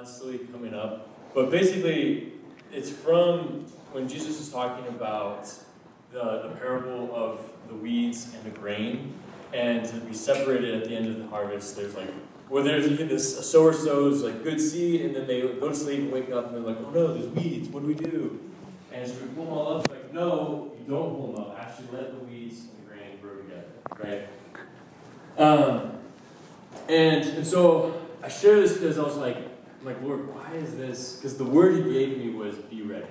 constantly coming up. But basically, it's from when Jesus is talking about the, the parable of the weeds and the grain, and to be separated at the end of the harvest. There's like, where there's even this a sower sows like good seed, and then they go to sleep and wake up, and they're like, oh no, there's weeds. What do we do? And so we pull them all up. Like, no, you don't pull them up. Actually, let the weeds and the grain grow together, right? Um, and and so I share this because I was like, I'm like, Lord, why is this? Because the word He gave me was be ready.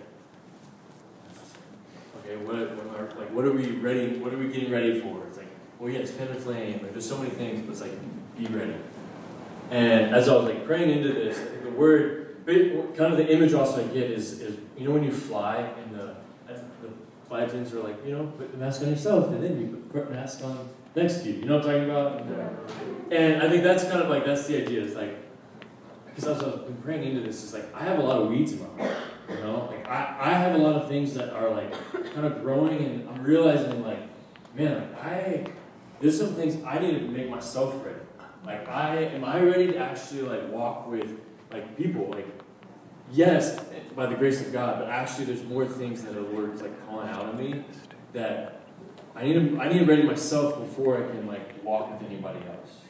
Okay, what, what are, like what are we ready? What are we getting ready for? It's like, well, yeah, it's Fan into Flame. Like, there's so many things, but it's like, be ready. And as I was like praying into this, I think the word, kind of the image also I get is, is you know when you fly and the the flight attendants are like, you know, put the mask on yourself, and then you put the mask on next to you. You know what I'm talking about? And I think that's kind of like that's the idea. It's like because I've been praying into this. It's like I have a lot of weeds in my heart. You know, like I, I have a lot of things that are like kind of growing, and I'm realizing like, man, I there's some things I need to make myself ready. Like I am I ready to actually like walk with like people like yes by the grace of God, but actually there's more things that the Lord's like calling out of me that I need to I need to ready myself before I can like walk with anybody else.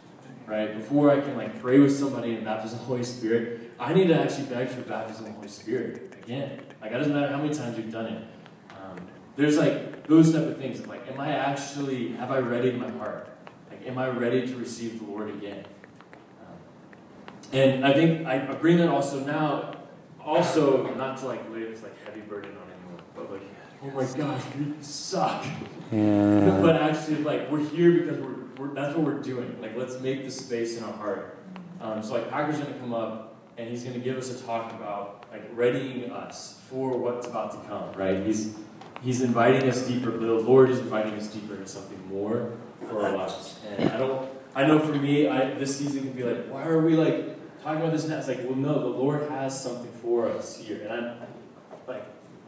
Right? Before I can like pray with somebody and baptize the Holy Spirit, I need to actually beg for baptism of the Holy Spirit again. Like it doesn't matter how many times you've done it. Um, there's like those type of things. Like, am I actually have I readied my heart? Like, am I ready to receive the Lord again? Um, and I think I, I bring that also now, also not to like lay this like heavy burden on anyone, but like, oh my gosh, we suck. Yeah. But actually, like, we're here because we're, we're that's what we're doing. Like, let's make the space in our heart. Um, so like, Packer's gonna come up and he's gonna give us a talk about like readying us for what's about to come. Right? He's he's inviting us deeper. The Lord is inviting us deeper into something more for our lives. And I don't. I know for me, I, this season can be like, why are we like talking about this now? It's like, well, no, the Lord has something for us here, and I'm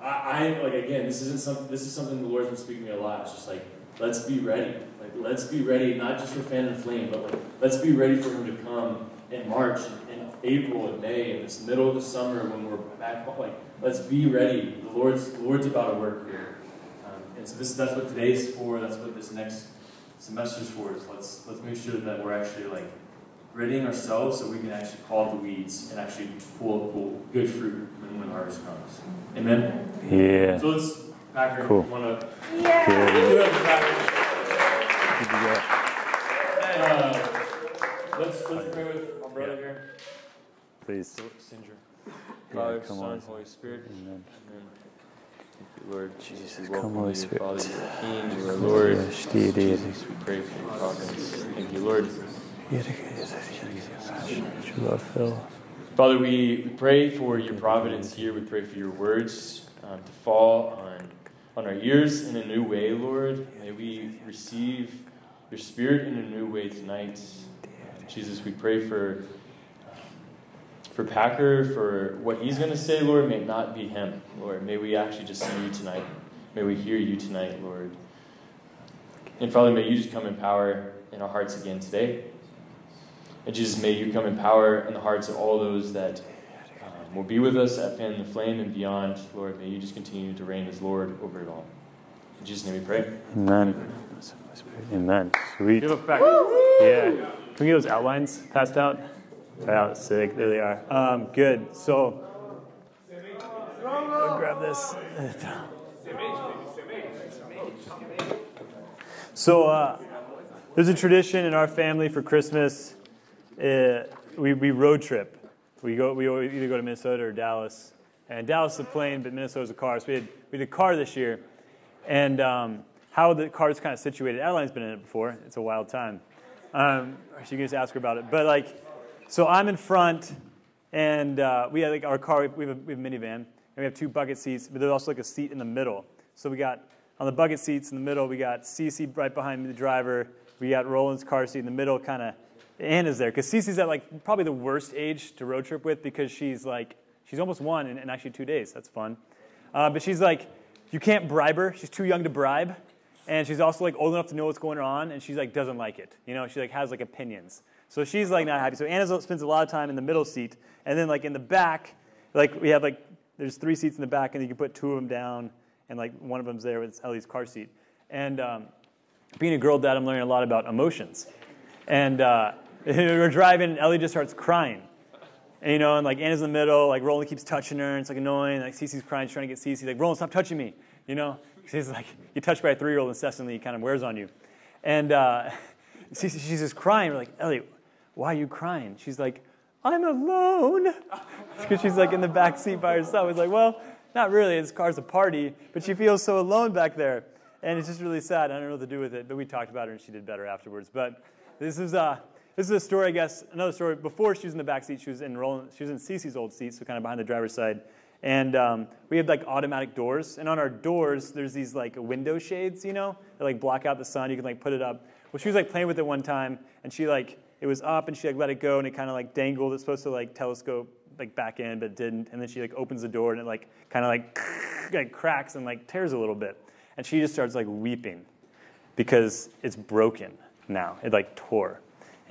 I, I like again, this isn't something. This is something the Lord's been speaking to me a lot. It's just like, let's be ready. Like, let's be ready, not just for Fan into Flame, but like, let's be ready for Him to come in March, and April, and May, in this middle of the summer when we're back. Like, let's be ready. The Lord's the Lord's about to work here, um, and so this that's what today's for. That's what this next semester's for. Is let's let's make sure that we're actually like readying ourselves so we can actually call the weeds and actually pull pull good fruit when, when harvest comes. Amen. Yeah. So let's Packer. Cool. Want to? Yeah. Good. Packer. Good to go. Uh, let's let's pray with my brother here. Please. Singer. Father, come Son, on. Holy Spirit. Amen. Amen. Thank you, Lord Jesus. We Come, welcome Holy you, Spirit. Father, you are King, you are Lord. Yes, dear, dear. Jesus, we pray for your providence. Thank you, Lord. Father, we, pray for your providence here. We pray for your words um, to fall on, on our ears in a new way, Lord. May we receive your spirit in a new way tonight. Jesus, we pray for for Packer, for what he's going to say, Lord. May it not be him, Lord. May we actually just see you tonight. May we hear you tonight, Lord. And Father, may you just come in power in our hearts again today. And Jesus, may you come in power in the hearts of all those that um, will be with us at Fan the Flame and beyond. Lord, may you just continue to reign as Lord over it all. In Jesus' name we pray. Amen. Amen. Sweet. Give it back. Yeah. Can we get those outlines passed out? Wow, sick. There they are. Um, good. So, I'll grab this. So, uh, there's a tradition in our family for Christmas. Uh, we, we road trip. We go. We either go to Minnesota or Dallas. And Dallas is a plane, but Minnesota's a car. So we had we did a car this year, and um, how the car is kind of situated. Adeline's been in it before. It's a wild time. Um, you can just ask her about it. But like, so I'm in front, and uh, we have like our car. We have, a, we have a minivan, and we have two bucket seats. But there's also like a seat in the middle. So we got on the bucket seats in the middle. We got Cece right behind me, the driver. We got Roland's car seat in the middle, kind of. Anna's there because Cece's at like probably the worst age to road trip with because she's like she's almost one in, in actually two days. That's fun. Uh, but she's like, you can't bribe her. She's too young to bribe and she's also like old enough to know what's going on and she's like doesn't like it you know she like has like opinions So she's like not happy. So Anna spends a lot of time in the middle seat, and then like in the back, like we have like there's three seats in the back, and you can put two of them down, and like one of them's there with Ellie's car seat. And um, being a girl dad, I'm learning a lot about emotions. And uh, we're driving, and Ellie just starts crying. And, you know, and like Anna's in the middle, like Roland keeps touching her, and it's like annoying. Like Cece's crying, she's trying to get Cece. Like, Roland, stop touching me. You know, she's like, you touched by a three year old incessantly, it kind of wears on you. And uh, Cece, she's just crying. We're like, Ellie, why are you crying? She's like, I'm alone. Because she's like in the back seat by herself. It's like, well, not really. This car's a party, but she feels so alone back there. And it's just really sad. I don't know what to do with it, but we talked about her and she did better afterwards. But this is, uh, this is a story, I guess, another story. Before she was in the back seat, she was in Roland, she was in Cece's old seat, so kind of behind the driver's side. And um, we have like automatic doors. And on our doors, there's these like window shades, you know, that like block out the sun. You can like put it up. Well, she was like playing with it one time, and she like it was up, and she like let it go, and it kind of like dangled. It's supposed to like telescope like back in, but it didn't. And then she like opens the door, and it like kind of like like cracks and like tears a little bit. And she just starts like weeping because it's broken now. It like tore,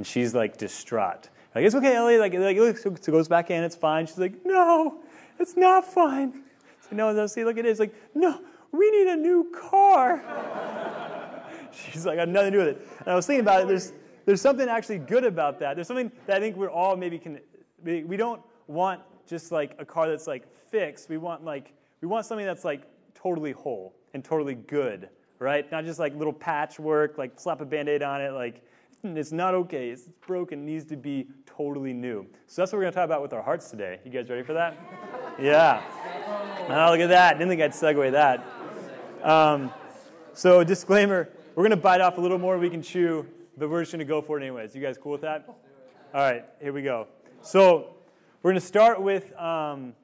and she's like distraught. Like it's okay, Ellie. Like like look, so it goes back in. It's fine. She's like, no, it's not fine. So no, no, see, look at it. It's like, no, we need a new car. She's like, I have nothing to do with it. And I was thinking about it. There's, there's something actually good about that. There's something that I think we're all maybe can. We don't want just like a car that's like fixed. We want like we want something that's like totally whole and totally good, right? Not just like little patchwork, like slap a band-aid on it, like it's not okay. It's broken. It needs to be totally new. So that's what we're going to talk about with our hearts today. You guys ready for that? Yeah. Oh, look at that. Didn't think I'd segue that. Um, so, disclaimer we're going to bite off a little more we can chew, but we're just going to go for it anyways. You guys cool with that? All right, here we go. So, we're going to start with. Um,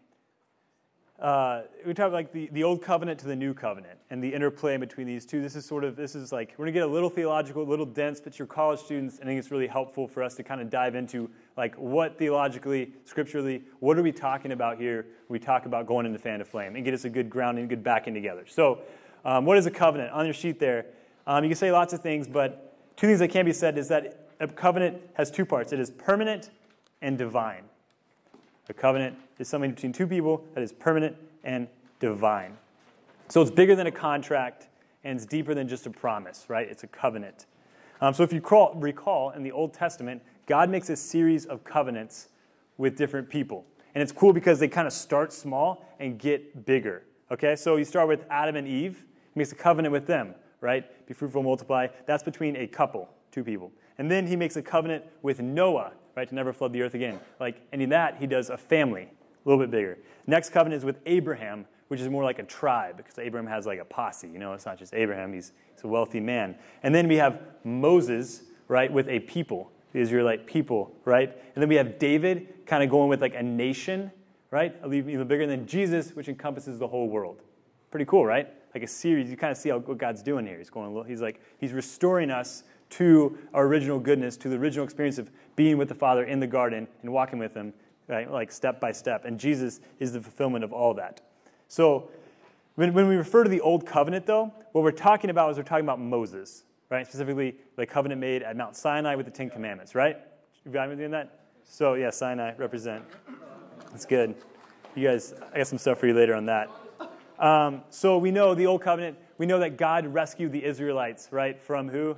uh, we talk like the, the old covenant to the new covenant and the interplay between these two. This is sort of, this is like, we're to get a little theological, a little dense, but your college students, I think it's really helpful for us to kind of dive into like what theologically, scripturally, what are we talking about here we talk about going into Fan into Flame and get us a good grounding, good backing together. So, um, what is a covenant? On your sheet there, um, you can say lots of things, but two things that can be said is that a covenant has two parts it is permanent and divine. A covenant is something between two people that is permanent and divine. So it's bigger than a contract and it's deeper than just a promise, right? It's a covenant. Um, so if you crawl, recall in the Old Testament, God makes a series of covenants with different people. And it's cool because they kind of start small and get bigger. Okay, so you start with Adam and Eve, he makes a covenant with them, right? Be fruitful, multiply. That's between a couple, two people. And then he makes a covenant with Noah, right, to never flood the earth again. Like, and in that, he does a family, a little bit bigger. Next covenant is with Abraham, which is more like a tribe, because Abraham has like a posse, you know, it's not just Abraham, he's, he's a wealthy man. And then we have Moses, right, with a people, the Israelite people, right? And then we have David kind of going with like a nation, right? Even bigger than Jesus, which encompasses the whole world. Pretty cool, right? Like a series, you kind of see how, what God's doing here. He's going, he's like, he's restoring us to our original goodness, to the original experience of being with the Father in the garden and walking with Him, right, like step by step. And Jesus is the fulfillment of all that. So when, when we refer to the Old Covenant, though, what we're talking about is we're talking about Moses, right? Specifically, the covenant made at Mount Sinai with the Ten Commandments, right? You me doing that? So, yeah, Sinai, represent. That's good. You guys, I got some stuff for you later on that. Um, so we know the Old Covenant, we know that God rescued the Israelites, right? From who?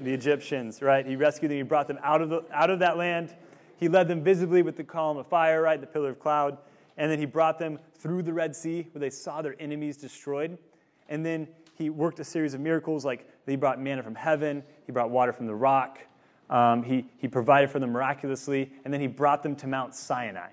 The Egyptians, right? He rescued them, he brought them out of, the, out of that land. He led them visibly with the column of fire, right? The pillar of cloud. And then he brought them through the Red Sea where they saw their enemies destroyed. And then he worked a series of miracles like he brought manna from heaven, he brought water from the rock, um, he, he provided for them miraculously, and then he brought them to Mount Sinai,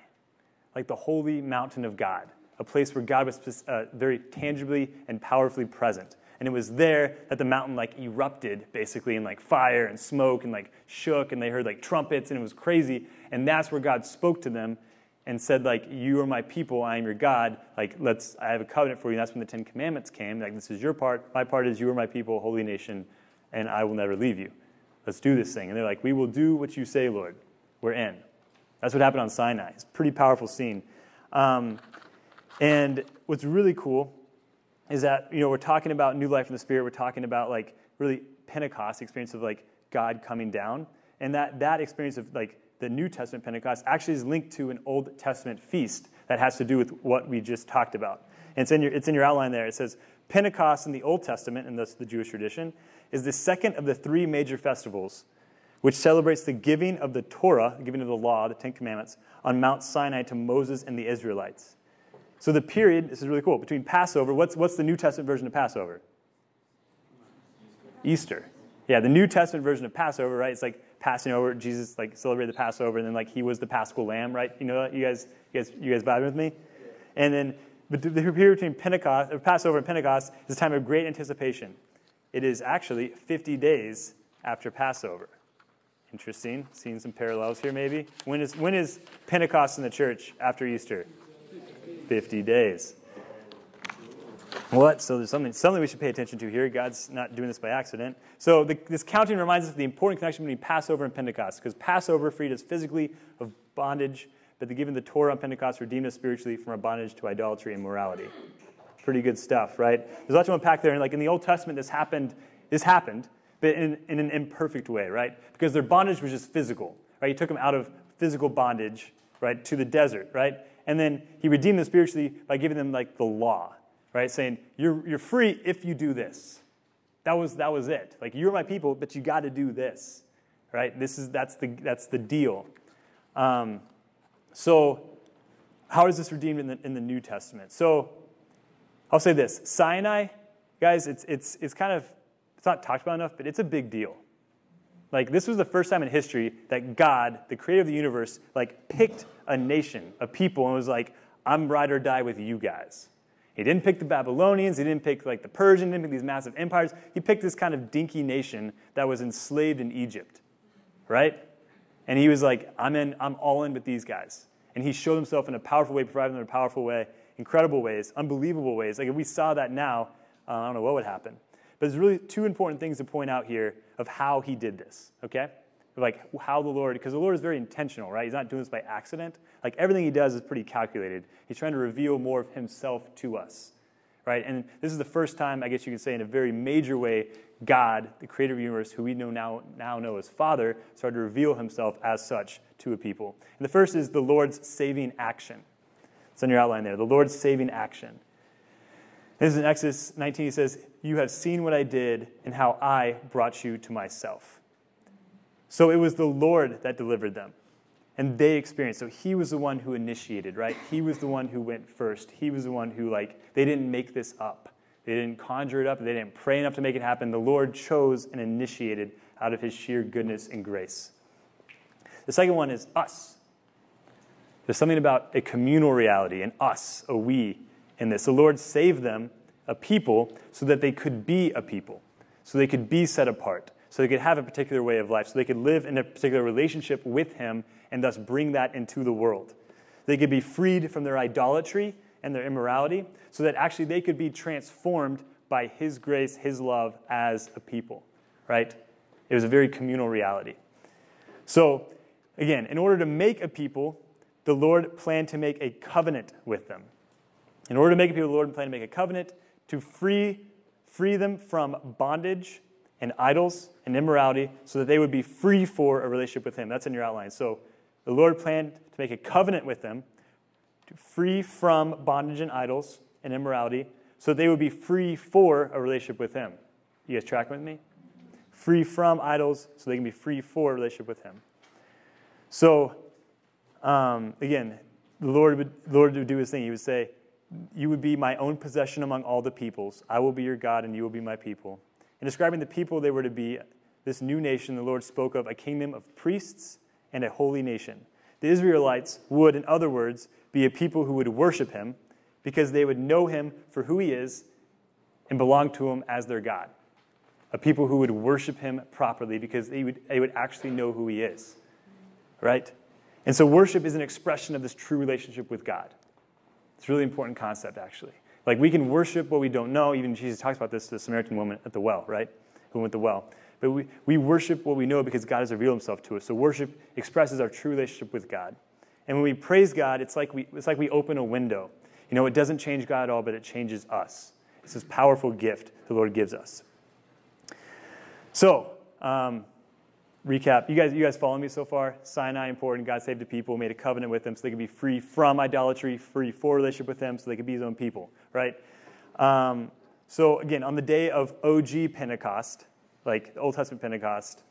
like the holy mountain of God, a place where God was uh, very tangibly and powerfully present. And it was there that the mountain like erupted basically in like fire and smoke and like shook and they heard like trumpets and it was crazy. And that's where God spoke to them and said like you are my people. I am your god. Like let's i have a covenant for you. And that's when the ten commandments came. Like this is your part. My part is you are my people holy nation and i will never leave you. Let's do this thing. And they're like we will do what you say lord. We're in. That's what happened on sinai. It's a pretty powerful scene. Um, and what's really cool is that you know we're talking about new life in the spirit we're talking about like really pentecost experience of like God coming down. And that, that experience of like the New Testament Pentecost actually is linked to an Old Testament feast that has to do with what we just talked about. And it's in your, it's in your outline there. It says Pentecost in the Old Testament, and thus the Jewish tradition, is the second of the three major festivals which celebrates the giving of the Torah, the giving of the law, the Ten Commandments, on Mount Sinai to Moses and the Israelites. So the period, this is really cool, between Passover, what's, what's the New Testament version of Passover? Easter. Yeah, the New Testament version of Passover, right? It's like passing over. Jesus like celebrated the Passover, and then like he was the Paschal Lamb, right? You know, you guys, you guys, you guys vibing with me? And then but the period between Pentecost, or Passover and Pentecost is a time of great anticipation. It is actually 50 days after Passover. Interesting. Seeing some parallels here, maybe. When is, when is Pentecost in the church after Easter? 50 days. What? So there's something, something we should pay attention to here. God's not doing this by accident. So the, this counting reminds us of the important connection between Passover and Pentecost, because Passover freed us physically of bondage, but the giving the Torah on Pentecost redeemed us spiritually from our bondage to idolatry and morality. Pretty good stuff, right? There's a lot to unpack there. And like in the Old Testament, this happened. This happened, but in, in an imperfect way, right? Because their bondage was just physical, right? He took them out of physical bondage, right, to the desert, right? And then he redeemed them spiritually by giving them like the law, right? Saying, you're, you're free if you do this. That was, that was it. Like, you're my people, but you got to do this, right? This is, that's, the, that's the deal. Um, so, how is this redeemed in the, in the New Testament? So, I'll say this Sinai, guys, it's, it's, it's kind of, it's not talked about enough, but it's a big deal. Like, this was the first time in history that God, the creator of the universe, like, picked a nation, a people, and was like, I'm ride or die with you guys. He didn't pick the Babylonians, he didn't pick, like, the Persian, he didn't pick these massive empires. He picked this kind of dinky nation that was enslaved in Egypt, right? And he was like, I'm in, I'm all in with these guys. And he showed himself in a powerful way, provided them in a powerful way, incredible ways, unbelievable ways. Like, if we saw that now, uh, I don't know what would happen. But there's really two important things to point out here of how he did this, okay? Like how the Lord, because the Lord is very intentional, right? He's not doing this by accident. Like everything he does is pretty calculated. He's trying to reveal more of himself to us, right? And this is the first time, I guess you could say, in a very major way, God, the creator of the universe, who we know now, now know as Father, started to reveal himself as such to a people. And the first is the Lord's saving action. It's on your outline there. The Lord's saving action. This is in Exodus 19. He says, You have seen what I did and how I brought you to myself. So it was the Lord that delivered them. And they experienced. So he was the one who initiated, right? He was the one who went first. He was the one who, like, they didn't make this up. They didn't conjure it up. They didn't pray enough to make it happen. The Lord chose and initiated out of his sheer goodness and grace. The second one is us. There's something about a communal reality, an us, a we in this. The Lord saved them, a people, so that they could be a people, so they could be set apart, so they could have a particular way of life, so they could live in a particular relationship with Him and thus bring that into the world. They could be freed from their idolatry and their immorality, so that actually they could be transformed by His grace, His love as a people, right? It was a very communal reality. So, again, in order to make a people, the Lord planned to make a covenant with them. In order to make a people, the Lord planned to make a covenant to free, free them from bondage and idols and immorality so that they would be free for a relationship with Him. That's in your outline. So the Lord planned to make a covenant with them to free from bondage and idols and immorality so they would be free for a relationship with Him. You guys tracking with me? Free from idols so they can be free for a relationship with Him. So, um, again, the Lord would, the Lord would do his thing. He would say, You would be my own possession among all the peoples. I will be your God, and you will be my people. In describing the people they were to be, this new nation, the Lord spoke of a kingdom of priests and a holy nation. The Israelites would, in other words, be a people who would worship him because they would know him for who he is and belong to him as their God. A people who would worship him properly because they would, they would actually know who he is. Right? And so worship is an expression of this true relationship with God. It's a really important concept, actually. Like we can worship what we don't know. Even Jesus talks about this to the Samaritan woman at the well, right? Who went to the well. But we, we worship what we know because God has revealed himself to us. So worship expresses our true relationship with God. And when we praise God, it's like we, it's like we open a window. You know, it doesn't change God at all, but it changes us. It's this powerful gift the Lord gives us. So, um, recap. You guys, you guys follow me so far? Sinai important. God saved the people, made a covenant with them so they could be free from idolatry, free for relationship with Him, so they could be His own people, right? Um, so again, on the day of OG Pentecost, like Old Testament Pentecost,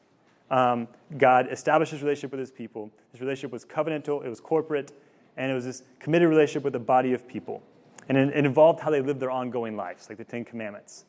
um, God established His relationship with His people. His relationship was covenantal, it was corporate, and it was this committed relationship with a body of people. And it, it involved how they lived their ongoing lives, like the Ten Commandments.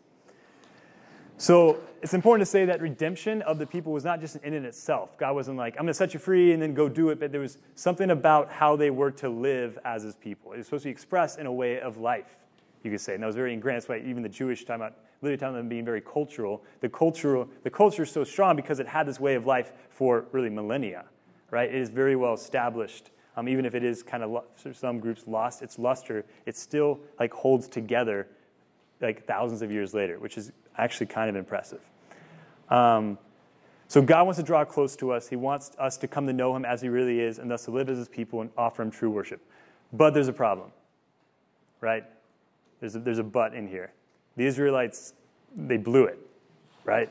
So it's important to say that redemption of the people was not just an end in itself. God wasn't like, I'm going to set you free and then go do it, but there was something about how they were to live as his people. It was supposed to be expressed in a way of life, you could say. And that was very ingrained. That's why even the Jewish time about literally time them being very cultural. The cultural the culture is so strong because it had this way of life for really millennia, right? It is very well established. Um, even if it is kind of some groups lost its luster, it still like holds together like thousands of years later, which is actually kind of impressive. Um, so God wants to draw close to us. He wants us to come to know Him as He really is, and thus to live as His people and offer Him true worship. But there's a problem, right? There's a, there's a but in here. The Israelites, they blew it, right?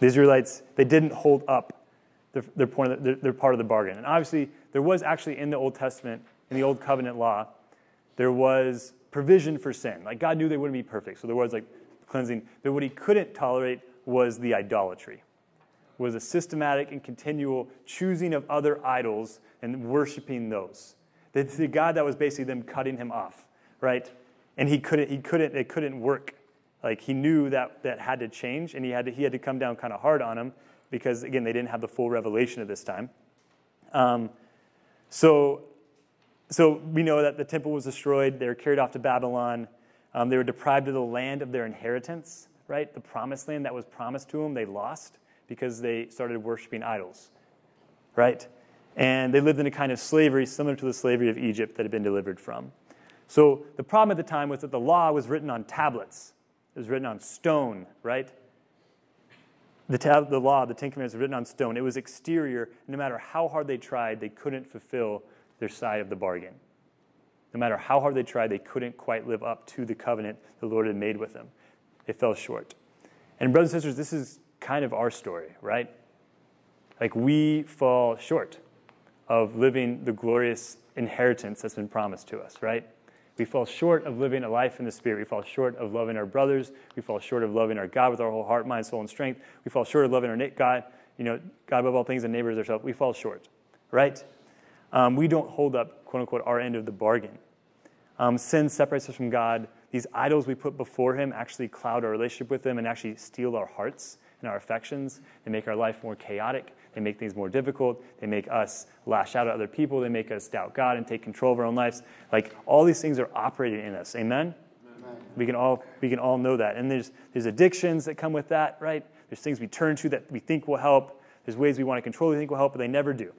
The Israelites, they didn't hold up their, their, point, their, their part of the bargain. And obviously, there was actually in the Old Testament, in the Old Covenant law, there was provision for sin. Like God knew they wouldn't be perfect, so there was like cleansing. But what he couldn't tolerate was the idolatry, was a systematic and continual choosing of other idols and worshiping those. The, the God that was basically them cutting him off, right? And he couldn't, he couldn't, it couldn't work. Like he knew that that had to change, and he had to, he had to come down kind of hard on them because again they didn't have the full revelation at this time. Um, so so we know that the temple was destroyed. They were carried off to Babylon. Um, they were deprived of the land of their inheritance, right? The promised land that was promised to them, they lost because they started worshiping idols, right? And they lived in a kind of slavery similar to the slavery of Egypt that had been delivered from. So the problem at the time was that the law was written on tablets, it was written on stone, right? The, tab- the law, the Ten Commandments, was written on stone. It was exterior. No matter how hard they tried, they couldn't fulfill their side of the bargain. No matter how hard they tried, they couldn't quite live up to the covenant the Lord had made with them. They fell short. And, brothers and sisters, this is kind of our story, right? Like, we fall short of living the glorious inheritance that's been promised to us, right? We fall short of living a life in the Spirit. We fall short of loving our brothers. We fall short of loving our God with our whole heart, mind, soul, and strength. We fall short of loving our God, you know, God above all things and neighbors ourselves. We fall short, right? Um, we don't hold up, quote unquote, our end of the bargain. Um, sin separates us from God. These idols we put before Him actually cloud our relationship with Him and actually steal our hearts and our affections. They make our life more chaotic. They make things more difficult. They make us lash out at other people. They make us doubt God and take control of our own lives. Like all these things are operating in us. Amen? Amen. We can all we can all know that. And there's there's addictions that come with that, right? There's things we turn to that we think will help. There's ways we want to control we think will help, but they never do.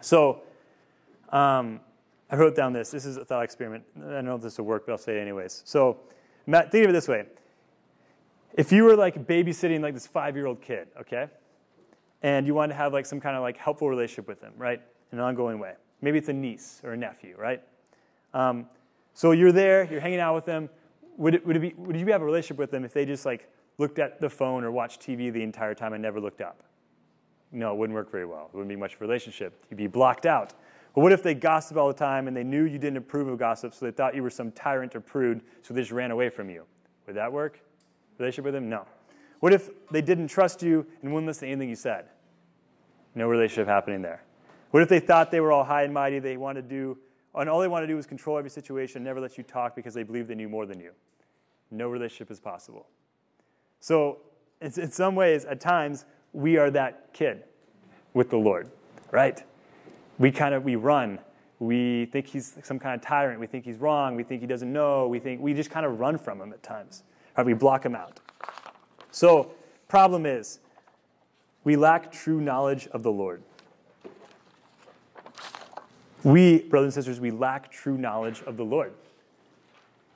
So um, I wrote down this. This is a thought experiment. I don't know if this will work, but I'll say it anyways. So, Matt, think of it this way. If you were like babysitting like this five-year-old kid, okay, and you wanted to have like some kind of like helpful relationship with them, right, in an ongoing way. Maybe it's a niece or a nephew, right? Um, so you're there, you're hanging out with them. Would, it, would, it be, would you have a relationship with them if they just like looked at the phone or watched TV the entire time and never looked up? No, it wouldn't work very well. It wouldn't be much of a relationship. You'd be blocked out. But what if they gossip all the time and they knew you didn't approve of gossip, so they thought you were some tyrant or prude, so they just ran away from you? Would that work? Relationship with them? No. What if they didn't trust you and wouldn't listen to anything you said? No relationship happening there. What if they thought they were all high and mighty, they wanted to do, and all they wanted to do was control every situation, never let you talk because they believed they knew more than you? No relationship is possible. So, in some ways, at times, we are that kid with the Lord, right? We kind of we run. We think he's some kind of tyrant. We think he's wrong. We think he doesn't know. We think we just kind of run from him at times. Right? We block him out. So problem is we lack true knowledge of the lord. We brothers and sisters we lack true knowledge of the lord.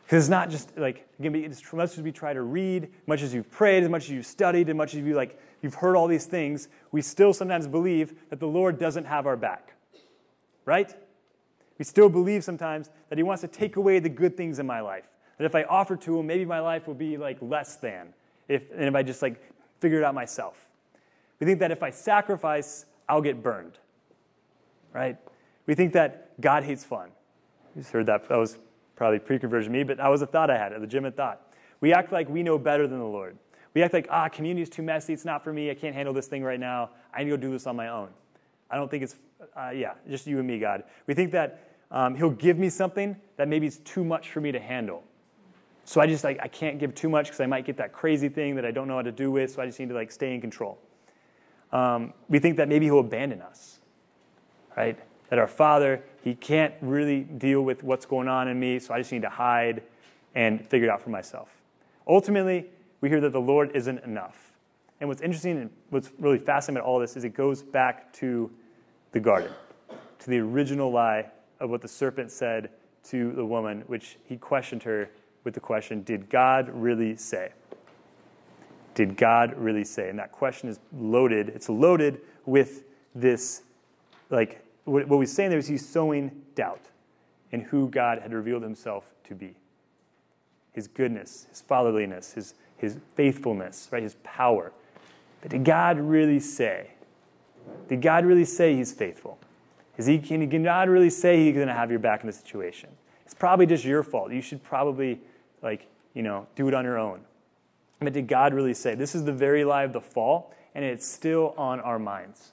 Because it's not just like again as much as we try to read as much as you've prayed as much as you've studied as much as you like you've heard all these things we still sometimes believe that the lord doesn't have our back right? We still believe sometimes that He wants to take away the good things in my life. That if I offer to Him, maybe my life will be like less than if, and if I just like figure it out myself. We think that if I sacrifice, I'll get burned. Right? We think that God hates fun. You just heard that. That was probably pre conversion me, but that was a thought I had, a legitimate thought. We act like we know better than the Lord. We act like, ah, community is too messy. It's not for me. I can't handle this thing right now. I need to go do this on my own. I don't think it's, uh, yeah, just you and me, God. We think that um, He'll give me something that maybe is too much for me to handle. So I just like I can't give too much because I might get that crazy thing that I don't know how to do with. So I just need to like stay in control. Um, we think that maybe He'll abandon us, right? That our Father He can't really deal with what's going on in me, so I just need to hide and figure it out for myself. Ultimately, we hear that the Lord isn't enough. And what's interesting and what's really fascinating about all this is it goes back to the garden, to the original lie of what the serpent said to the woman, which he questioned her with the question Did God really say? Did God really say? And that question is loaded. It's loaded with this, like, what, what he's saying there is he's sowing doubt in who God had revealed himself to be his goodness, his fatherliness, his, his faithfulness, right, his power. But did God really say? Did God really say he's faithful? Is he, can can God really say he's going to have your back in the situation? It's probably just your fault. You should probably, like, you know, do it on your own. But did God really say? This is the very lie of the fall, and it's still on our minds.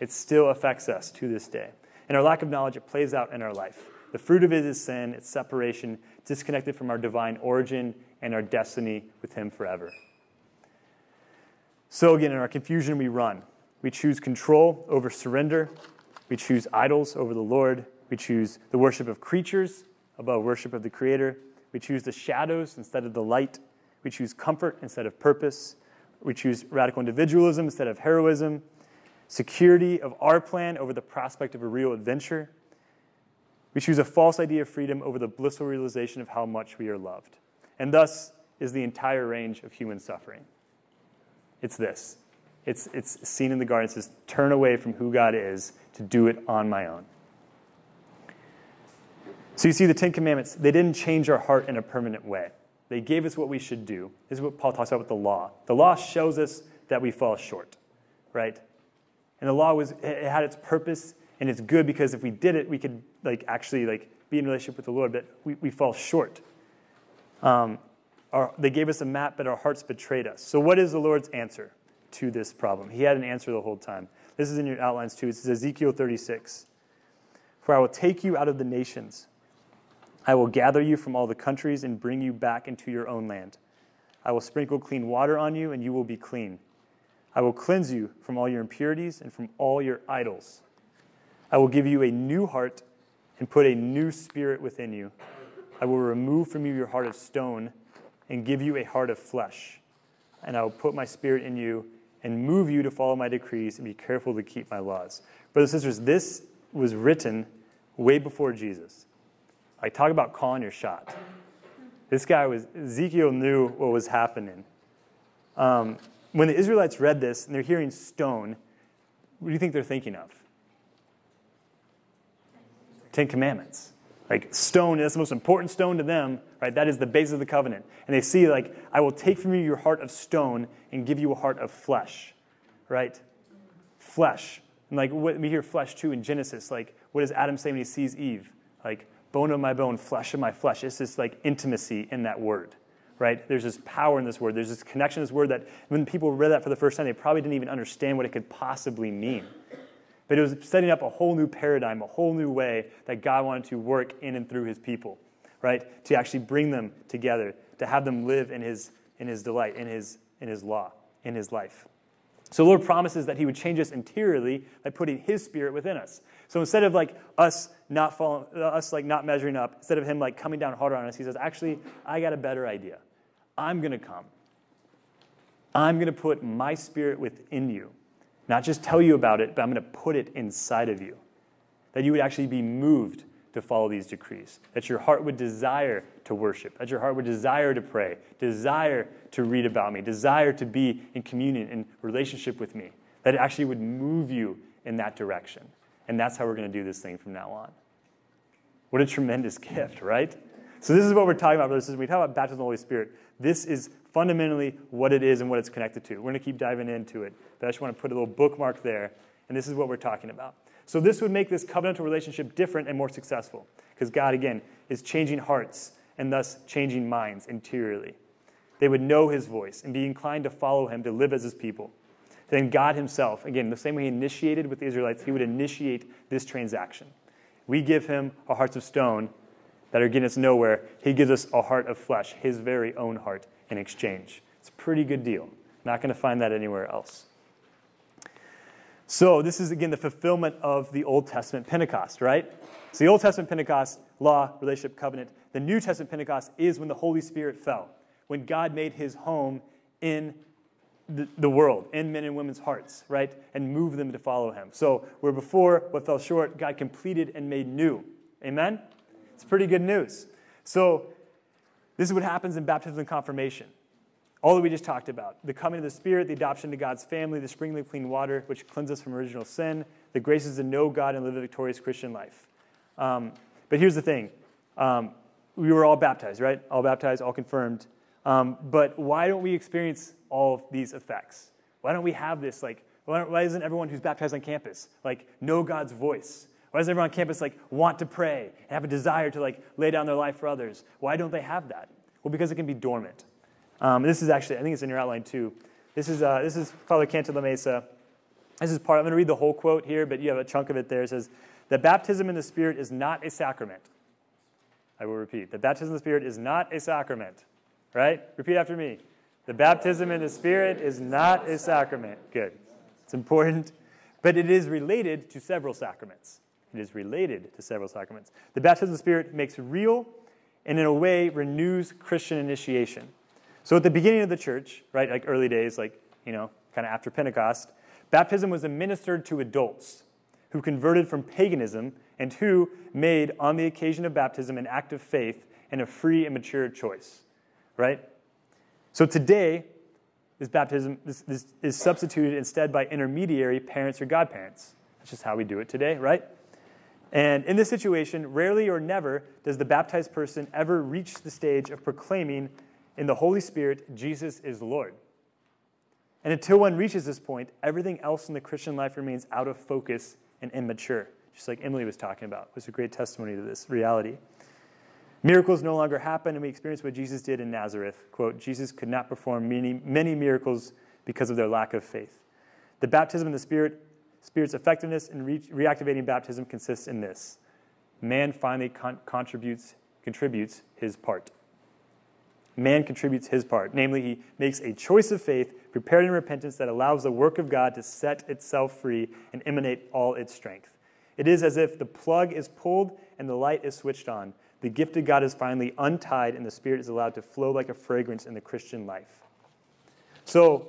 It still affects us to this day. And our lack of knowledge, it plays out in our life. The fruit of it is sin, it's separation, disconnected from our divine origin and our destiny with Him forever. So, again, in our confusion, we run. We choose control over surrender. We choose idols over the Lord. We choose the worship of creatures above worship of the Creator. We choose the shadows instead of the light. We choose comfort instead of purpose. We choose radical individualism instead of heroism. Security of our plan over the prospect of a real adventure. We choose a false idea of freedom over the blissful realization of how much we are loved. And thus is the entire range of human suffering. It's this it's, it's seen in the garden. It says, turn away from who God is to do it on my own. So you see, the Ten Commandments, they didn't change our heart in a permanent way. They gave us what we should do. This is what Paul talks about with the law. The law shows us that we fall short, right? And the law was it had its purpose and it's good because if we did it, we could like actually like be in relationship with the Lord, but we, we fall short. Um, our, they gave us a map, but our hearts betrayed us. So what is the Lord's answer to this problem? He had an answer the whole time. This is in your outlines too. It's Ezekiel 36. For I will take you out of the nations. I will gather you from all the countries and bring you back into your own land. I will sprinkle clean water on you, and you will be clean. I will cleanse you from all your impurities and from all your idols. I will give you a new heart and put a new spirit within you. I will remove from you your heart of stone and give you a heart of flesh. And I will put my spirit in you and move you to follow my decrees and be careful to keep my laws. Brothers and sisters, this was written way before Jesus. I talk about calling your shot. This guy was, Ezekiel knew what was happening. Um, when the Israelites read this and they're hearing stone, what do you think they're thinking of? Ten Commandments. Like stone, that's the most important stone to them, right? That is the base of the covenant. And they see, like, I will take from you your heart of stone and give you a heart of flesh, right? Flesh. And like we hear flesh too in Genesis. Like, what does Adam say when he sees Eve? Like, bone of my bone, flesh of my flesh. It's this like intimacy in that word, right? There's this power in this word. There's this connection in this word that when people read that for the first time, they probably didn't even understand what it could possibly mean. But it was setting up a whole new paradigm, a whole new way that God wanted to work in and through his people, right? To actually bring them together, to have them live in his, in his delight, in his, in his law, in his life. So the Lord promises that he would change us interiorly by putting his spirit within us. So instead of like us not following, uh, us like not measuring up, instead of him like coming down harder on us, he says, actually, I got a better idea. I'm going to come. I'm going to put my spirit within you. Not just tell you about it, but I'm going to put it inside of you. That you would actually be moved to follow these decrees. That your heart would desire to worship. That your heart would desire to pray. Desire to read about me. Desire to be in communion, in relationship with me. That it actually would move you in that direction. And that's how we're going to do this thing from now on. What a tremendous gift, right? So this is what we're talking about, brothers and sisters. We talk about baptism of the Holy Spirit, this is fundamentally what it is and what it's connected to. We're going to keep diving into it, but I just want to put a little bookmark there, and this is what we're talking about. So this would make this covenantal relationship different and more successful, because God, again, is changing hearts and thus changing minds interiorly. They would know his voice and be inclined to follow him to live as his people. Then God himself, again, the same way he initiated with the Israelites, he would initiate this transaction. We give him our hearts of stone that are getting us nowhere. He gives us a heart of flesh, his very own heart, in exchange. It's a pretty good deal. Not going to find that anywhere else. So, this is again the fulfillment of the Old Testament Pentecost, right? So, the Old Testament Pentecost, law, relationship, covenant. The New Testament Pentecost is when the Holy Spirit fell, when God made his home in the, the world, in men and women's hearts, right? And moved them to follow him. So, where before what fell short, God completed and made new. Amen? It's pretty good news. So, this is what happens in baptism and confirmation. All that we just talked about the coming of the Spirit, the adoption to God's family, the sprinkling of clean water, which cleanses us from original sin, the graces to know God and live a victorious Christian life. Um, but here's the thing um, we were all baptized, right? All baptized, all confirmed. Um, but why don't we experience all of these effects? Why don't we have this, like, why, why isn't everyone who's baptized on campus, like, know God's voice? Why does everyone on campus, like, want to pray and have a desire to, like, lay down their life for others? Why don't they have that? Well, because it can be dormant. Um, this is actually, I think it's in your outline too. This is, uh, this is Father Cantalamessa. This is part, I'm going to read the whole quote here, but you have a chunk of it there. It says, The baptism in the Spirit is not a sacrament. I will repeat. The baptism in the Spirit is not a sacrament. Right? Repeat after me. The baptism in the Spirit is not a sacrament. Good. It's important. But it is related to several sacraments. It is related to several sacraments. The baptism of the Spirit makes real and, in a way, renews Christian initiation. So at the beginning of the church, right, like early days, like, you know, kind of after Pentecost, baptism was administered to adults who converted from paganism and who made, on the occasion of baptism, an act of faith and a free and mature choice, right? So today, this baptism this, this is substituted instead by intermediary parents or godparents. That's just how we do it today, right? And in this situation, rarely or never does the baptized person ever reach the stage of proclaiming in the Holy Spirit, Jesus is Lord. And until one reaches this point, everything else in the Christian life remains out of focus and immature, just like Emily was talking about. Was a great testimony to this reality. Miracles no longer happen, and we experience what Jesus did in Nazareth. Quote, Jesus could not perform many, many miracles because of their lack of faith. The baptism in the Spirit, Spirit's effectiveness in re- reactivating baptism consists in this man finally con- contributes, contributes his part man contributes his part. Namely, he makes a choice of faith, prepared in repentance, that allows the work of God to set itself free and emanate all its strength. It is as if the plug is pulled and the light is switched on. The gift of God is finally untied, and the Spirit is allowed to flow like a fragrance in the Christian life. So,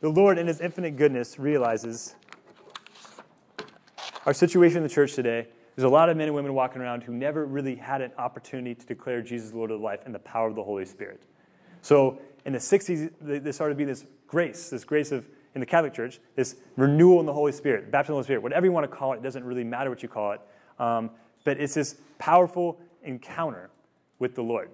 the Lord, in His infinite goodness, realizes our situation in the church today there's a lot of men and women walking around who never really had an opportunity to declare Jesus Lord of life and the power of the Holy Spirit. So in the 60s, there started to be this grace, this grace of, in the Catholic Church, this renewal in the Holy Spirit, baptism of the Holy Spirit, whatever you want to call it, it doesn't really matter what you call it. Um, but it's this powerful encounter with the Lord.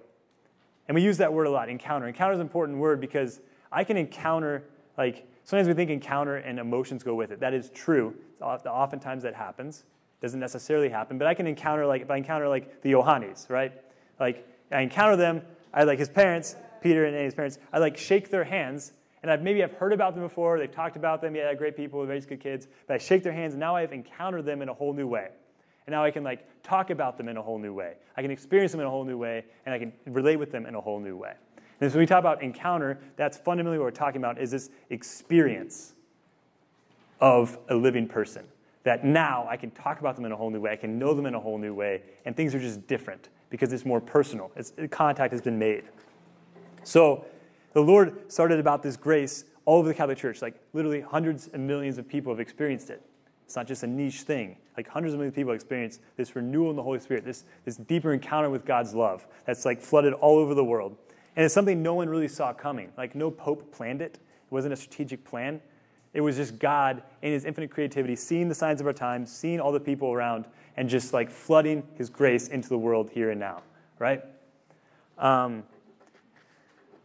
And we use that word a lot, encounter. Encounter is an important word because I can encounter, like, sometimes we think encounter and emotions go with it. That is true. Oftentimes that happens doesn't necessarily happen, but I can encounter like if I encounter like the Johannes, right? Like I encounter them, I like his parents, Peter and his parents, I like shake their hands, and I've maybe I've heard about them before, they've talked about them, yeah, great people, very good kids, but I shake their hands, and now I've encountered them in a whole new way. And now I can like talk about them in a whole new way. I can experience them in a whole new way, and I can relate with them in a whole new way. And so when we talk about encounter, that's fundamentally what we're talking about is this experience of a living person that now I can talk about them in a whole new way. I can know them in a whole new way. And things are just different because it's more personal. It's, contact has been made. So the Lord started about this grace all over the Catholic Church. Like literally hundreds and millions of people have experienced it. It's not just a niche thing. Like hundreds of millions of people experience this renewal in the Holy Spirit, this, this deeper encounter with God's love that's like flooded all over the world. And it's something no one really saw coming. Like no pope planned it. It wasn't a strategic plan. It was just God in his infinite creativity, seeing the signs of our time, seeing all the people around, and just like flooding his grace into the world here and now, right? Um,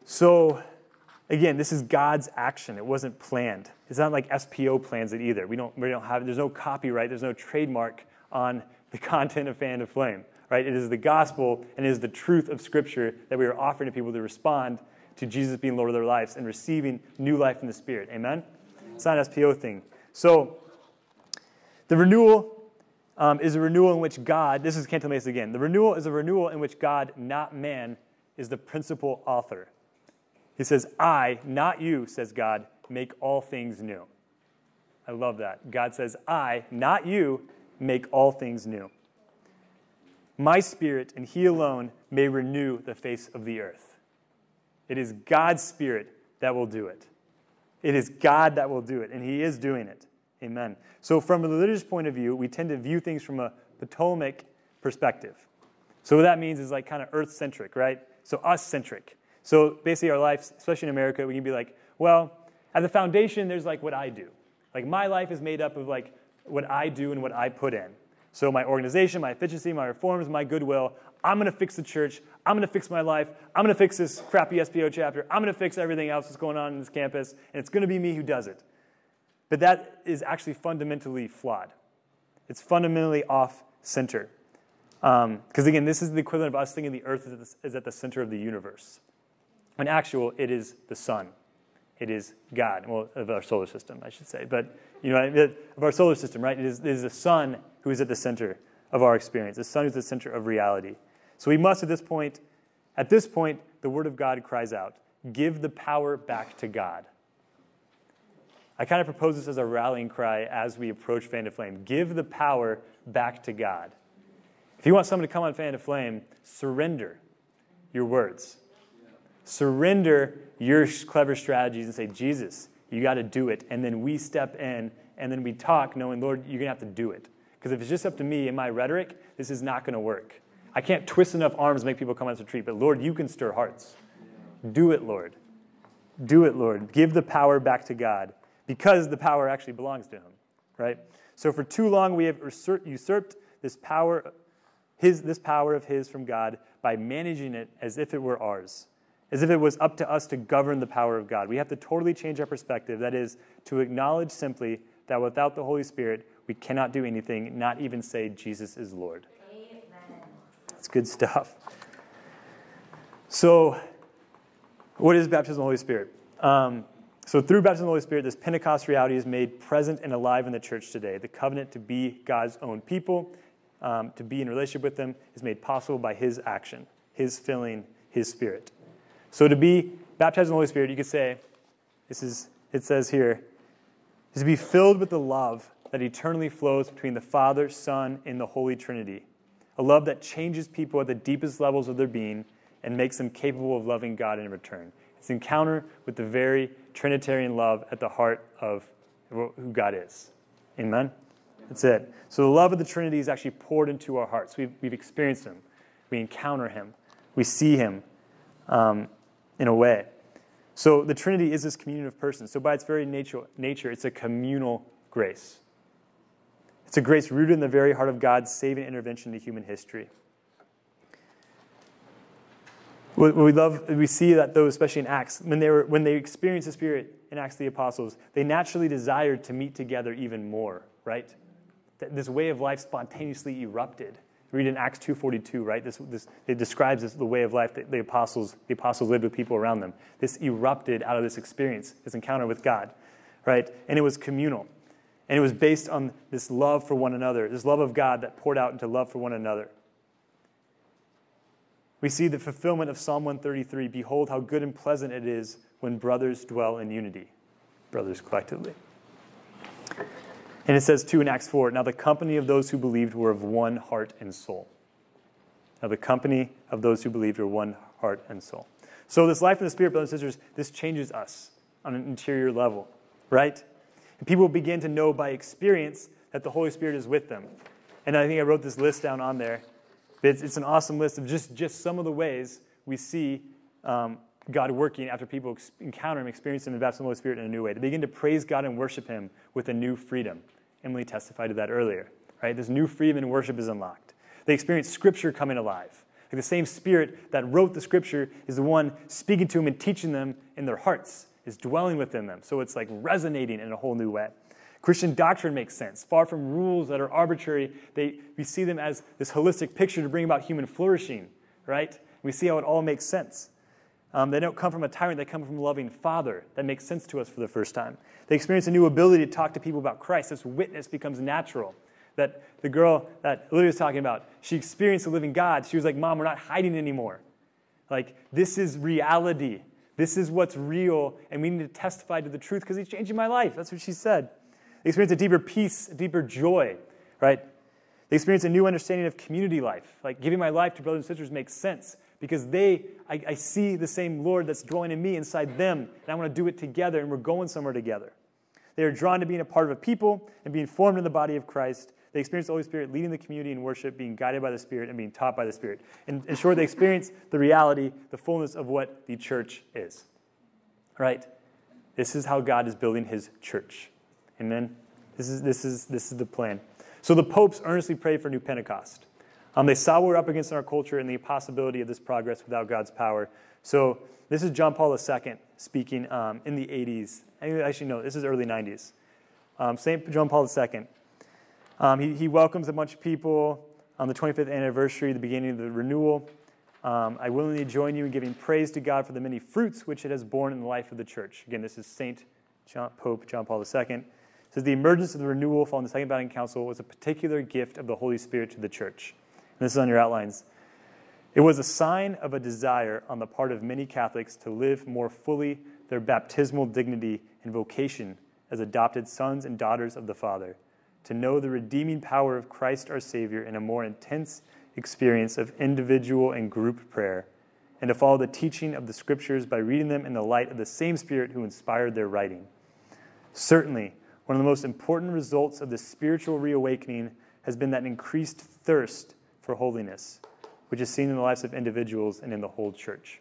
so, again, this is God's action. It wasn't planned. It's not like SPO plans it either. We don't, we don't have, there's no copyright, there's no trademark on the content of Fan of Flame, right? It is the gospel and it is the truth of Scripture that we are offering to people to respond to Jesus being Lord of their lives and receiving new life in the Spirit. Amen? It's not an SPO thing. So, the renewal um, is a renewal in which God, this is Cantalamessa again, the renewal is a renewal in which God, not man, is the principal author. He says, I, not you, says God, make all things new. I love that. God says, I, not you, make all things new. My spirit and He alone may renew the face of the earth. It is God's spirit that will do it. It is God that will do it, and He is doing it. Amen. So, from a religious point of view, we tend to view things from a Ptolemaic perspective. So, what that means is like kind of earth centric, right? So, us centric. So, basically, our life, especially in America, we can be like, well, at the foundation, there's like what I do. Like, my life is made up of like what I do and what I put in. So, my organization, my efficiency, my reforms, my goodwill, I'm going to fix the church. I'm going to fix my life. I'm going to fix this crappy SPO chapter. I'm going to fix everything else that's going on in this campus. And it's going to be me who does it. But that is actually fundamentally flawed. It's fundamentally off center. Because um, again, this is the equivalent of us thinking the earth is, is at the center of the universe. In actual, it is the sun. It is God, well, of our solar system, I should say. But, you know, of our solar system, right? It is, it is the sun who is at the center of our experience. The sun is the center of reality. So we must, at this point, at this point, the word of God cries out, give the power back to God. I kind of propose this as a rallying cry as we approach Fan into Flame. Give the power back to God. If you want someone to come on Fan into Flame, surrender your words. Surrender your clever strategies and say, Jesus, you got to do it. And then we step in and then we talk, knowing, Lord, you're going to have to do it. Because if it's just up to me and my rhetoric, this is not going to work. I can't twist enough arms to make people come on this retreat, but Lord, you can stir hearts. Do it, Lord. Do it, Lord. Give the power back to God because the power actually belongs to Him, right? So for too long we have usurped this power, his, this power of His from God by managing it as if it were ours as if it was up to us to govern the power of God. We have to totally change our perspective. That is, to acknowledge simply that without the Holy Spirit, we cannot do anything, not even say Jesus is Lord. Amen. That's good stuff. So, what is baptism of the Holy Spirit? Um, so, through baptism of the Holy Spirit, this Pentecost reality is made present and alive in the church today. The covenant to be God's own people, um, to be in relationship with them, is made possible by His action, His filling, His Spirit. So to be baptized in the Holy Spirit, you could say, this is, it says here, is to be filled with the love that eternally flows between the Father, Son, and the Holy Trinity. A love that changes people at the deepest levels of their being and makes them capable of loving God in return. It's encounter with the very Trinitarian love at the heart of who God is. Amen? That's it. So the love of the Trinity is actually poured into our hearts. We've, we've experienced Him, we encounter Him, we see Him. Um, in a way. So the Trinity is this communion of persons. So by its very nature, nature, it's a communal grace. It's a grace rooted in the very heart of God's saving intervention into human history. We love, we see that those, especially in Acts, when they were when they experienced the Spirit in Acts of the Apostles, they naturally desired to meet together even more. Right? This way of life spontaneously erupted read in Acts 2.42, right? This, this, it describes this, the way of life that the apostles, the apostles lived with people around them. This erupted out of this experience, this encounter with God, right? And it was communal. And it was based on this love for one another, this love of God that poured out into love for one another. We see the fulfillment of Psalm 133 Behold, how good and pleasant it is when brothers dwell in unity, brothers collectively. And it says, too, in Acts 4 Now the company of those who believed were of one heart and soul. Now the company of those who believed were one heart and soul. So, this life in the Spirit, brothers and sisters, this changes us on an interior level, right? And people begin to know by experience that the Holy Spirit is with them. And I think I wrote this list down on there. It's, it's an awesome list of just, just some of the ways we see um, God working after people encounter Him, experience Him, and baptize the Holy Spirit in a new way. They begin to praise God and worship Him with a new freedom. Emily testified to that earlier, right? This new freedom in worship is unlocked. They experience Scripture coming alive. Like the same Spirit that wrote the Scripture is the one speaking to them and teaching them in their hearts, is dwelling within them. So it's like resonating in a whole new way. Christian doctrine makes sense. Far from rules that are arbitrary, they, we see them as this holistic picture to bring about human flourishing, right? We see how it all makes sense. Um, they don't come from a tyrant, they come from a loving father. That makes sense to us for the first time. They experience a new ability to talk to people about Christ. This witness becomes natural. That the girl that Olivia was talking about, she experienced the living God. She was like, Mom, we're not hiding anymore. Like, this is reality. This is what's real, and we need to testify to the truth because he's changing my life. That's what she said. They experience a deeper peace, a deeper joy, right? They experience a new understanding of community life. Like giving my life to brothers and sisters makes sense because they, I, I see the same Lord that's dwelling in me inside them, and I want to do it together, and we're going somewhere together. They are drawn to being a part of a people and being formed in the body of Christ. They experience the Holy Spirit leading the community in worship, being guided by the Spirit, and being taught by the Spirit. In, in short, they experience the reality, the fullness of what the church is. Right? This is how God is building his church. Amen? This is, this is, this is the plan. So the popes earnestly prayed for New Pentecost. Um, they saw what we're up against in our culture and the impossibility of this progress without God's power. So this is John Paul II speaking um, in the 80s. Actually, no, this is early 90s. Um, St. John Paul II. Um, he, he, welcomes a bunch of people on the 25th anniversary, the beginning of the renewal. Um, I willingly join you in giving praise to God for the many fruits which it has borne in the life of the church. Again, this is St. John, Pope John Paul II says the emergence of the renewal following the Second Vatican Council was a particular gift of the Holy Spirit to the church. And this is on your outlines. It was a sign of a desire on the part of many Catholics to live more fully their baptismal dignity and vocation as adopted sons and daughters of the Father, to know the redeeming power of Christ our Savior in a more intense experience of individual and group prayer, and to follow the teaching of the Scriptures by reading them in the light of the same Spirit who inspired their writing. Certainly, one of the most important results of the spiritual reawakening has been that increased thirst for holiness, which is seen in the lives of individuals and in the whole church.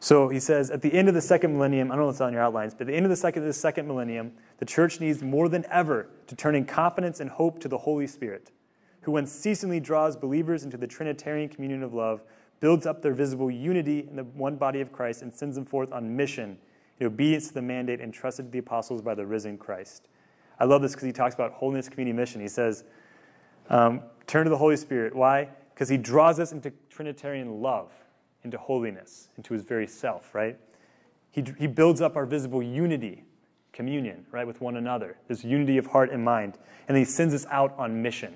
So he says, at the end of the second millennium, I don't know what's on your outlines, but at the end of the second, the second millennium, the church needs more than ever to turn in confidence and hope to the Holy Spirit, who unceasingly draws believers into the Trinitarian communion of love, builds up their visible unity in the one body of Christ, and sends them forth on mission in obedience to the mandate entrusted to the apostles by the risen Christ. I love this because he talks about holiness community mission. He says, um, turn to the Holy Spirit. Why? Because he draws us into Trinitarian love, into holiness, into his very self, right? He, he builds up our visible unity, communion, right, with one another. This unity of heart and mind. And he sends us out on mission,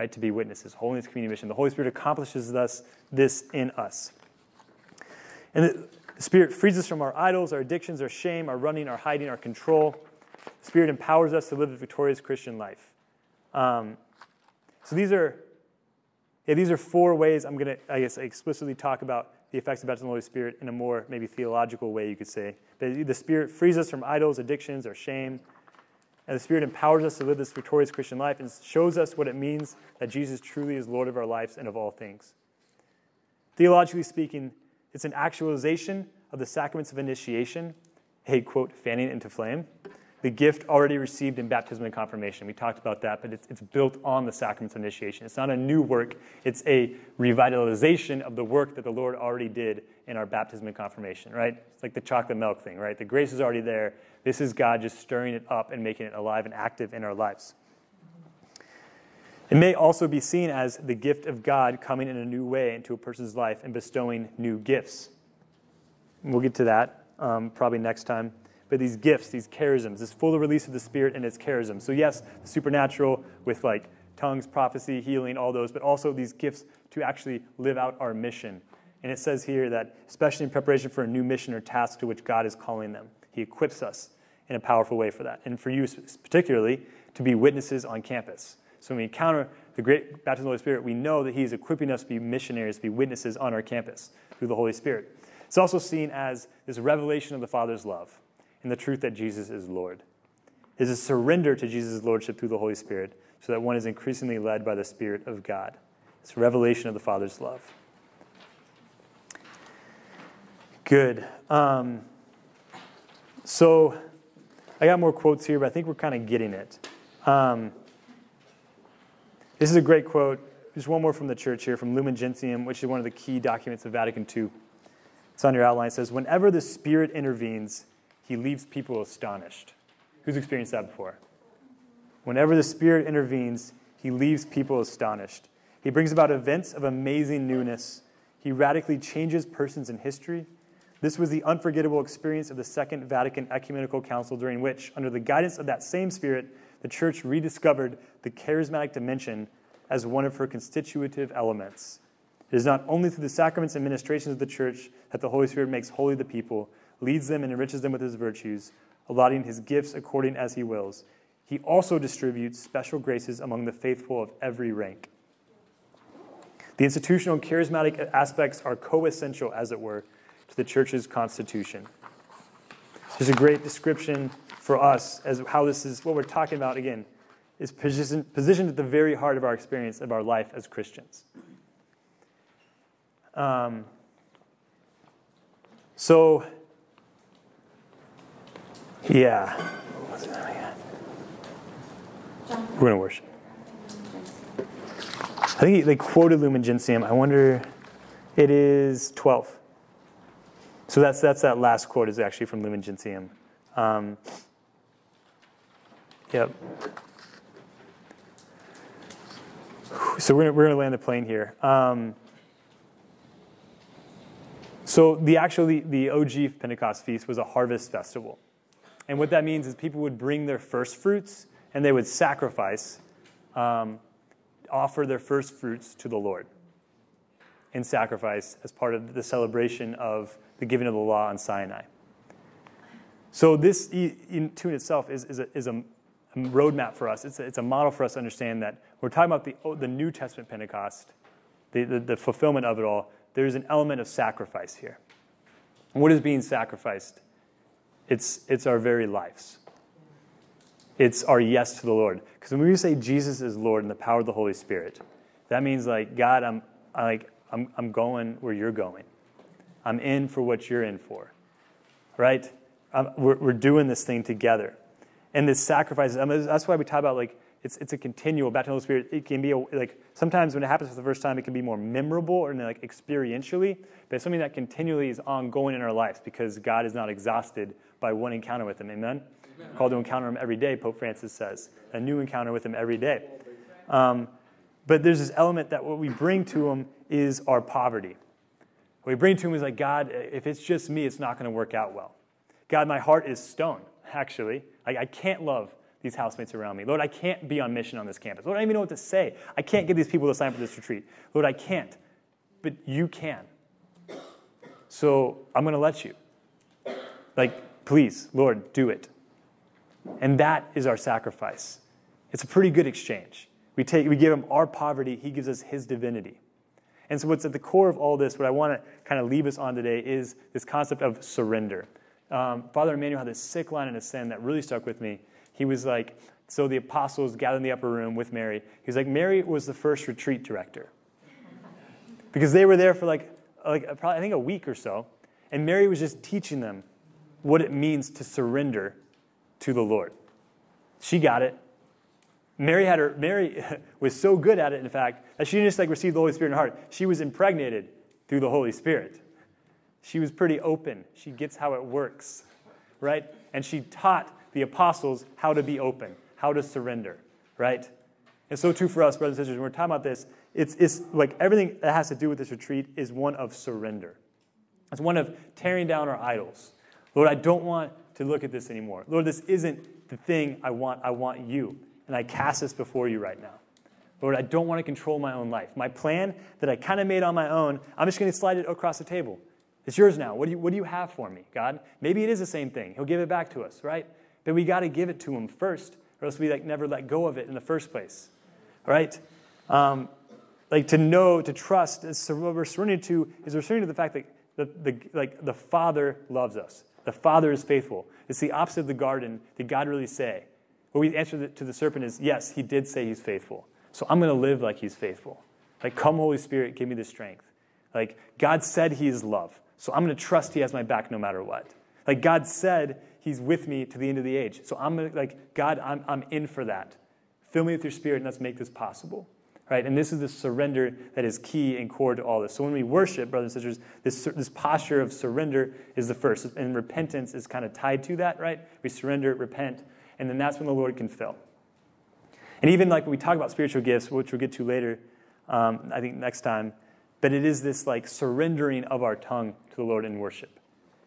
right, to be witnesses. Holiness community mission. The Holy Spirit accomplishes thus this in us. And the Spirit frees us from our idols, our addictions, our shame, our running, our hiding, our control. The Spirit empowers us to live a victorious Christian life. Um, so these are, yeah, these are four ways I'm going to, I guess, explicitly talk about the effects of baptism of the Holy Spirit in a more maybe theological way, you could say. But the Spirit frees us from idols, addictions, or shame. And the Spirit empowers us to live this victorious Christian life and shows us what it means that Jesus truly is Lord of our lives and of all things. Theologically speaking, it's an actualization of the sacraments of initiation, a quote, fanning into flame, the gift already received in baptism and confirmation. We talked about that, but it's, it's built on the sacraments of initiation. It's not a new work, it's a revitalization of the work that the Lord already did in our baptism and confirmation, right? It's like the chocolate milk thing, right? The grace is already there. This is God just stirring it up and making it alive and active in our lives. It may also be seen as the gift of God coming in a new way into a person's life and bestowing new gifts. We'll get to that um, probably next time. But these gifts, these charisms, this full release of the Spirit and its charisms. So, yes, the supernatural with like tongues, prophecy, healing, all those, but also these gifts to actually live out our mission. And it says here that, especially in preparation for a new mission or task to which God is calling them, He equips us in a powerful way for that. And for you, particularly, to be witnesses on campus. So when we encounter the great baptism of the Holy Spirit, we know that He is equipping us to be missionaries, to be witnesses on our campus through the Holy Spirit. It's also seen as this revelation of the Father's love and the truth that Jesus is Lord. It is a surrender to Jesus' Lordship through the Holy Spirit so that one is increasingly led by the Spirit of God. It's a revelation of the Father's love. Good. Um, so I got more quotes here, but I think we're kind of getting it. Um, this is a great quote just one more from the church here, from Lumen Gentium, which is one of the key documents of Vatican II. It's on your outline. It says, Whenever the Spirit intervenes, he leaves people astonished. Who's experienced that before? Whenever the Spirit intervenes, he leaves people astonished. He brings about events of amazing newness. He radically changes persons in history. This was the unforgettable experience of the Second Vatican Ecumenical Council, during which, under the guidance of that same Spirit, the Church rediscovered the charismatic dimension as one of her constitutive elements. It is not only through the sacraments and ministrations of the Church that the Holy Spirit makes holy the people, leads them, and enriches them with his virtues, allotting his gifts according as he wills. He also distributes special graces among the faithful of every rank. The institutional and charismatic aspects are co-essential, as it were, to the church's constitution. There's a great description for us as how this is what we're talking about again is positioned, positioned at the very heart of our experience of our life as Christians. Um, so, yeah. We're going to worship. I think they quoted Lumen Gentium. I wonder, it is 12. So that's, that's that last quote is actually from Lumen Gentium. Um, yep. So we're gonna, we're gonna land the plane here. Um, so the actual the, the OG Pentecost feast was a harvest festival, and what that means is people would bring their first fruits and they would sacrifice, um, offer their first fruits to the Lord in sacrifice as part of the celebration of the giving of the law on Sinai. So this in tune itself is, is, a, is a, roadmap for us. It's a, it's a model for us to understand that we're talking about the, the New Testament Pentecost, the, the, the fulfillment of it all. There's an element of sacrifice here. what is being sacrificed? It's, it's our very lives. It's our yes to the Lord. Because when we say Jesus is Lord and the power of the Holy Spirit, that means like, God, I'm, I like, I'm, I'm going where you're going. I'm in for what you're in for. Right? Um, we're, we're doing this thing together. And this sacrifice, I mean, that's why we talk about like, it's, it's a continual baptism of the Spirit. It can be a, like sometimes when it happens for the first time, it can be more memorable or like experientially, but it's something that continually is ongoing in our lives because God is not exhausted by one encounter with Him. Amen. Amen. Called to encounter Him every day, Pope Francis says. A new encounter with Him every day. Um, but there's this element that what we bring to Him is our poverty. What we bring to Him is like, God, if it's just me, it's not going to work out well. God, my heart is stone, actually. Like, I can't love these housemates around me. Lord, I can't be on mission on this campus. Lord, I don't even know what to say. I can't get these people to sign up for this retreat. Lord, I can't. But you can. So I'm going to let you. Like, please, Lord, do it. And that is our sacrifice. It's a pretty good exchange. We, take, we give him our poverty, he gives us his divinity. And so, what's at the core of all this, what I want to kind of leave us on today, is this concept of surrender. Um, Father Emmanuel had this sick line in his sin that really stuck with me. He was like, so the apostles gathered in the upper room with Mary. He's like, Mary was the first retreat director. Because they were there for like, like probably, I think a week or so. And Mary was just teaching them what it means to surrender to the Lord. She got it. Mary had her, Mary was so good at it, in fact, that she didn't just like receive the Holy Spirit in her heart. She was impregnated through the Holy Spirit. She was pretty open. She gets how it works, right? And she taught the apostles how to be open, how to surrender, right? And so too for us, brothers and sisters, when we're talking about this, it's, it's like everything that has to do with this retreat is one of surrender. It's one of tearing down our idols. Lord, I don't want to look at this anymore. Lord, this isn't the thing I want. I want you. And I cast this before you right now. Lord, I don't want to control my own life. My plan that I kind of made on my own, I'm just going to slide it across the table. It's yours now. What do, you, what do you have for me, God? Maybe it is the same thing. He'll give it back to us, right? But we got to give it to him first, or else we like never let go of it in the first place, right? Um, like to know, to trust, is what we're surrendering to is we're surrendering to the fact that the, the, like, the Father loves us. The Father is faithful. It's the opposite of the garden. Did God really say? What we answer to the serpent is, yes, he did say he's faithful. So I'm going to live like he's faithful. Like, come, Holy Spirit, give me the strength. Like, God said he is love. So I'm going to trust he has my back no matter what. Like God said, he's with me to the end of the age. So I'm going to, like, God, I'm, I'm in for that. Fill me with your spirit and let's make this possible. Right? And this is the surrender that is key and core to all this. So when we worship, brothers and sisters, this, this posture of surrender is the first. And repentance is kind of tied to that, right? We surrender, repent, and then that's when the Lord can fill. And even like when we talk about spiritual gifts, which we'll get to later, um, I think next time, but it is this like surrendering of our tongue to the Lord in worship.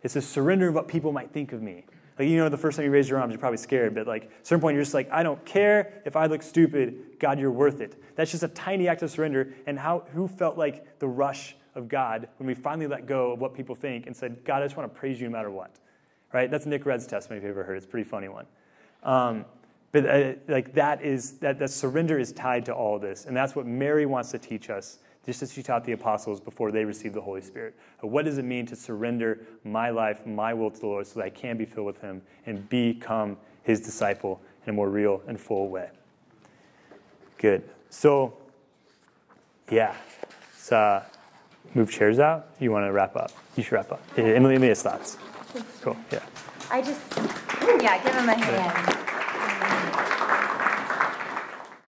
It's a surrender of what people might think of me. Like, you know, the first time you raise your arms, you're probably scared, but like, at certain point, you're just like, I don't care if I look stupid. God, you're worth it. That's just a tiny act of surrender. And how, who felt like the rush of God when we finally let go of what people think and said, God, I just want to praise you no matter what? Right? That's Nick Red's testimony, if you've ever heard. It's a pretty funny one. Um, but uh, like that is that, that surrender is tied to all this, and that's what Mary wants to teach us, just as she taught the apostles before they received the Holy Spirit. What does it mean to surrender my life, my will to the Lord, so that I can be filled with Him and become His disciple in a more real and full way? Good. So, yeah, so uh, move chairs out. You want to wrap up? You should wrap up. Emily, Emily has thoughts. Cool. Yeah. I just, yeah, give him a hand.